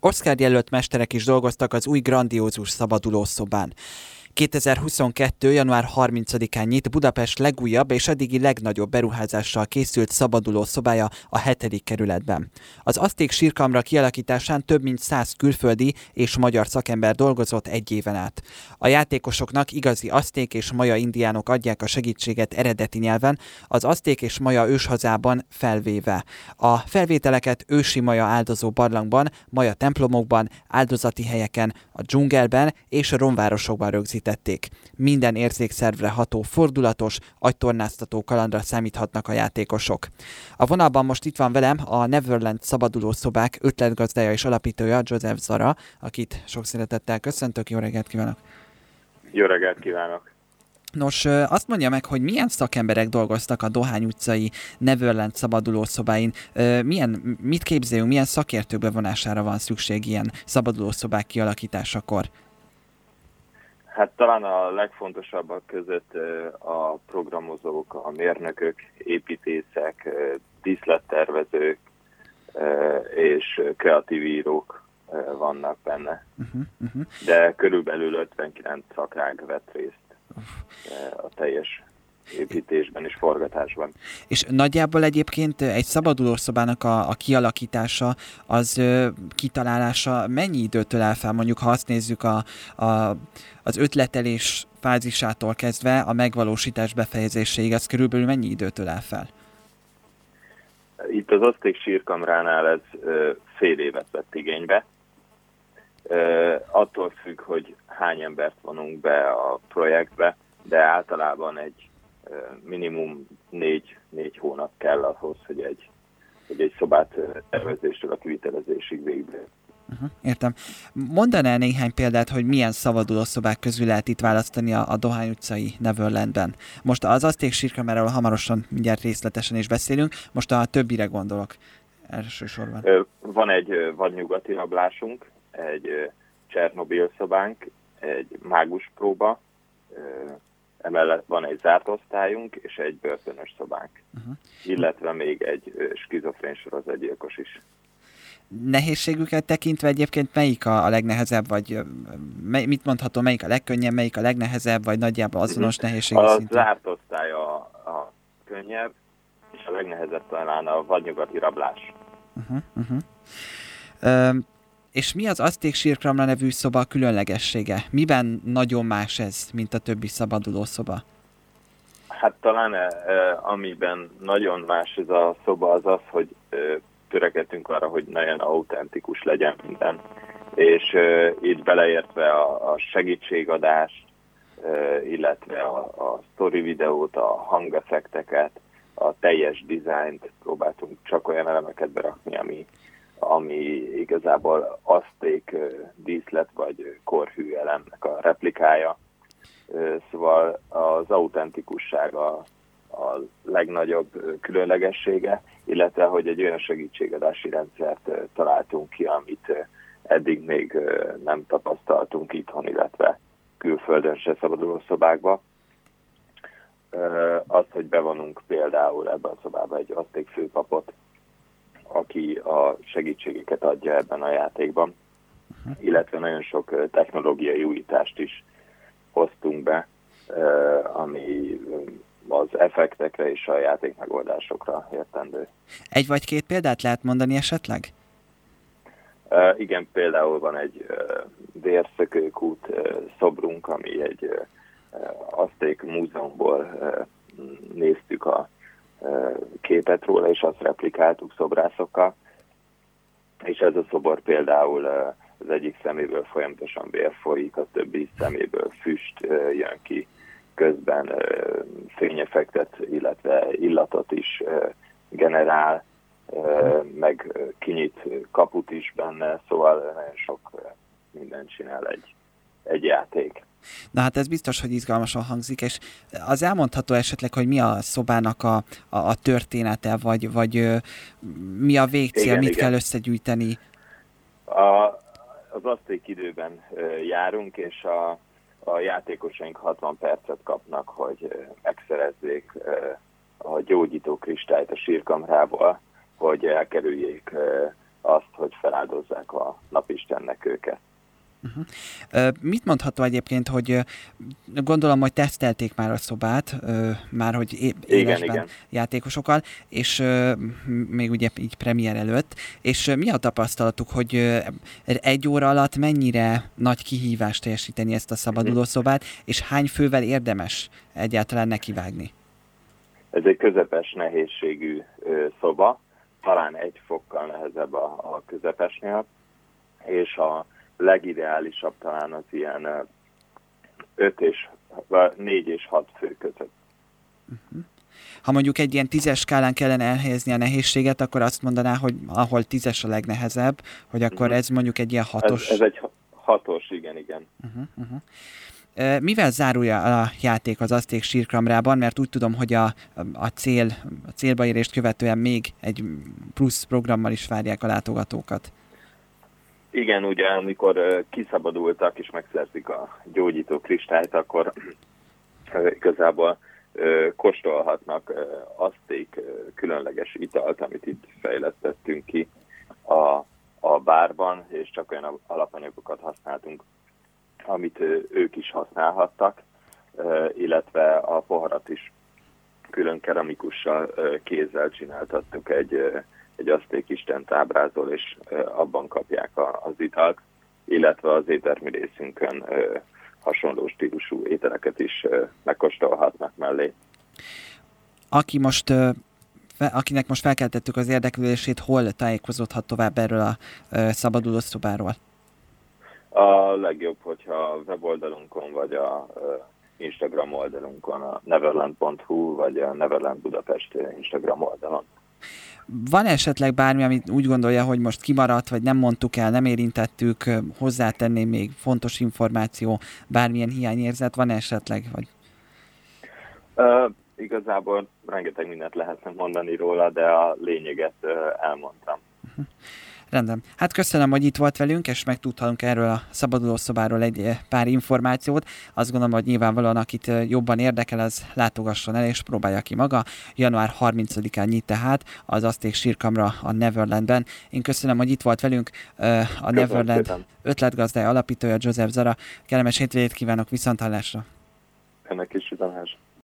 Oscar jelölt mesterek is dolgoztak az új grandiózus szabadulószobán. 2022. január 30-án nyit Budapest legújabb és eddigi legnagyobb beruházással készült szabaduló szobája a 7. kerületben. Az aszték sírkamra kialakításán több mint 100 külföldi és magyar szakember dolgozott egy éven át. A játékosoknak igazi aszték és maja indiánok adják a segítséget eredeti nyelven, az aszték és maja őshazában felvéve. A felvételeket ősi maja áldozó barlangban, maja templomokban, áldozati helyeken, a dzsungelben és a romvárosokban rögzít rögzítették. Minden érzékszervre ható fordulatos, agytornáztató kalandra számíthatnak a játékosok. A vonalban most itt van velem a Neverland szabaduló szobák ötletgazdája és alapítója Joseph Zara, akit sok szeretettel köszöntök, jó reggelt kívánok! Jó reggelt kívánok! Nos, azt mondja meg, hogy milyen szakemberek dolgoztak a Dohány utcai Neverland szabadulószobáin, milyen, mit képzeljünk, milyen szakértők bevonására van szükség ilyen szabadulószobák kialakításakor? Hát talán a legfontosabbak között a programozók, a mérnökök, építészek, díszlettervezők és kreatív írók vannak benne. Uh-huh, uh-huh. De körülbelül 59 szakrág vett részt a teljes építésben és forgatásban. És nagyjából egyébként egy szabadulószobának a, a kialakítása, az ö, kitalálása mennyi időtől el fel? Mondjuk, ha azt nézzük a, a, az ötletelés fázisától kezdve a megvalósítás befejezéséig, az körülbelül mennyi időtől el fel? Itt az Azték sírkamránál ez ö, fél évet vett igénybe. Ö, attól függ, hogy hány embert vonunk be a projektbe, de általában egy minimum négy, négy hónap kell ahhoz, hogy egy, hogy egy szobát tervezéstől a kivitelezésig végbe. Uh-huh, értem. Mondanál néhány példát, hogy milyen szabaduló szobák közül lehet itt választani a, a Dohány utcai Neverlandben. Most az Azték sírkameráról hamarosan mindjárt részletesen is beszélünk, most a többire gondolok elsősorban. Van egy vadnyugati rablásunk, egy Csernobil szobánk, egy mágus próba, Emellett van egy zárt osztályunk és egy börtönös szobánk, uh-huh. illetve még egy skizofrén sorozatgyilkos is. Nehézségüket tekintve egyébként melyik a, a legnehezebb, vagy mely, mit mondható, melyik a legkönnyebb, melyik a legnehezebb, vagy nagyjából azonos mhm. nehézség A szintén? zárt osztály a, a könnyebb, és a legnehezebb talán a vadnyugati rablás. Uh-huh, uh-huh. És mi az Azték Sírkramla nevű szoba különlegessége? Miben nagyon más ez, mint a többi szabaduló szoba? Hát talán e, amiben nagyon más ez a szoba az az, hogy e, törekedtünk arra, hogy nagyon autentikus legyen minden. És e, itt beleértve a, a segítségadást, e, illetve a, a story videót, a hangeffekteket, a teljes dizájnt próbáltunk csak olyan elemeket berakni, ami ami igazából aszték díszlet vagy korhű elemnek a replikája. Szóval az autentikusság a, legnagyobb különlegessége, illetve hogy egy olyan segítségadási rendszert találtunk ki, amit eddig még nem tapasztaltunk itthon, illetve külföldön se szabaduló szobákba. Az, hogy bevonunk például ebben a szobába egy aszték főpapot, aki a segítségeket adja ebben a játékban, illetve nagyon sok technológiai újítást is hoztunk be, ami az effektekre és a játék megoldásokra értendő. Egy vagy két példát lehet mondani esetleg? Uh, igen, például van egy uh, vérszökőkút uh, szobrunk, ami egy uh, Azték múzeumból uh, néztük a képet róla, és azt replikáltuk szobrászokkal. És ez a szobor például az egyik szeméből folyamatosan vér folyik, a többi szeméből füst jön ki, közben fényefektet, illetve illatot is generál, meg kinyit kaput is benne, szóval nagyon sok mindent csinál egy, egy játék. Na hát ez biztos, hogy izgalmasan hangzik, és az elmondható esetleg, hogy mi a szobának a, a, a története, vagy, vagy ö, mi a végcél, igen, mit igen. kell összegyűjteni? A, az aszték időben ö, járunk, és a, a játékosaink 60 percet kapnak, hogy megszerezzék ö, a gyógyító kristályt a sírkamrából, hogy elkerüljék azt, hogy feláldozzák a. Uh-huh. Mit mondható egyébként, hogy gondolom, hogy tesztelték már a szobát, már hogy élesben igen, igen. játékosokkal, és még ugye így premier előtt, és mi a tapasztalatuk, hogy egy óra alatt mennyire nagy kihívást teljesíteni ezt a szabaduló szobát, és hány fővel érdemes egyáltalán nekivágni? Ez egy közepes nehézségű szoba, talán egy fokkal nehezebb a, a közepesnél, és a legideálisabb talán az ilyen 5 és 4 és 6 fő között. Uh-huh. Ha mondjuk egy ilyen tízes skálán kellene elhelyezni a nehézséget, akkor azt mondaná, hogy ahol tízes a legnehezebb, hogy akkor uh-huh. ez mondjuk egy ilyen hatos... Ez, ez egy hatos, igen, igen. Uh-huh, uh-huh. Mivel zárulja a játék az Azték sírkramrában, mert úgy tudom, hogy a, a, cél, a célba érést követően még egy plusz programmal is várják a látogatókat. Igen, ugye amikor kiszabadultak és megszerzik a gyógyító kristályt, akkor igazából kóstolhatnak azték különleges italt, amit itt fejlesztettünk ki a, a bárban, és csak olyan alapanyagokat használtunk, amit ők is használhattak, illetve a poharat is külön keramikussal kézzel csináltattuk egy egy aszték istent ábrázol, és abban kapják az italt, illetve az éttermi részünkön hasonló stílusú ételeket is megkóstolhatnak mellé. Aki most akinek most felkeltettük az érdeklődését, hol tájékozódhat tovább erről a szabaduló szobáról? A legjobb, hogyha a weboldalunkon, vagy a Instagram oldalunkon, a neverland.hu, vagy a Neverland Budapest Instagram oldalon van esetleg bármi, amit úgy gondolja, hogy most kimaradt, vagy nem mondtuk el, nem érintettük, hozzátenném még fontos információ, bármilyen hiányérzet van esetleg? Vagy? Uh, igazából rengeteg mindent lehetne mondani róla, de a lényeget uh, elmondtam. Uh-huh. Rendben. Hát köszönöm, hogy itt volt velünk, és megtudhatunk erről a szabadulószobáról egy eh, pár információt. Azt gondolom, hogy nyilvánvalóan akit eh, jobban érdekel, az látogasson el és próbálja ki maga. Január 30-án nyit tehát az Azték sírkamra a Neverlandben. Én köszönöm, hogy itt volt velünk eh, a köszönöm Neverland szépen. ötletgazdája, alapítója Joseph Zara. Kellemes hétvégét kívánok, viszonthallásra! Ennek is üdvözlés.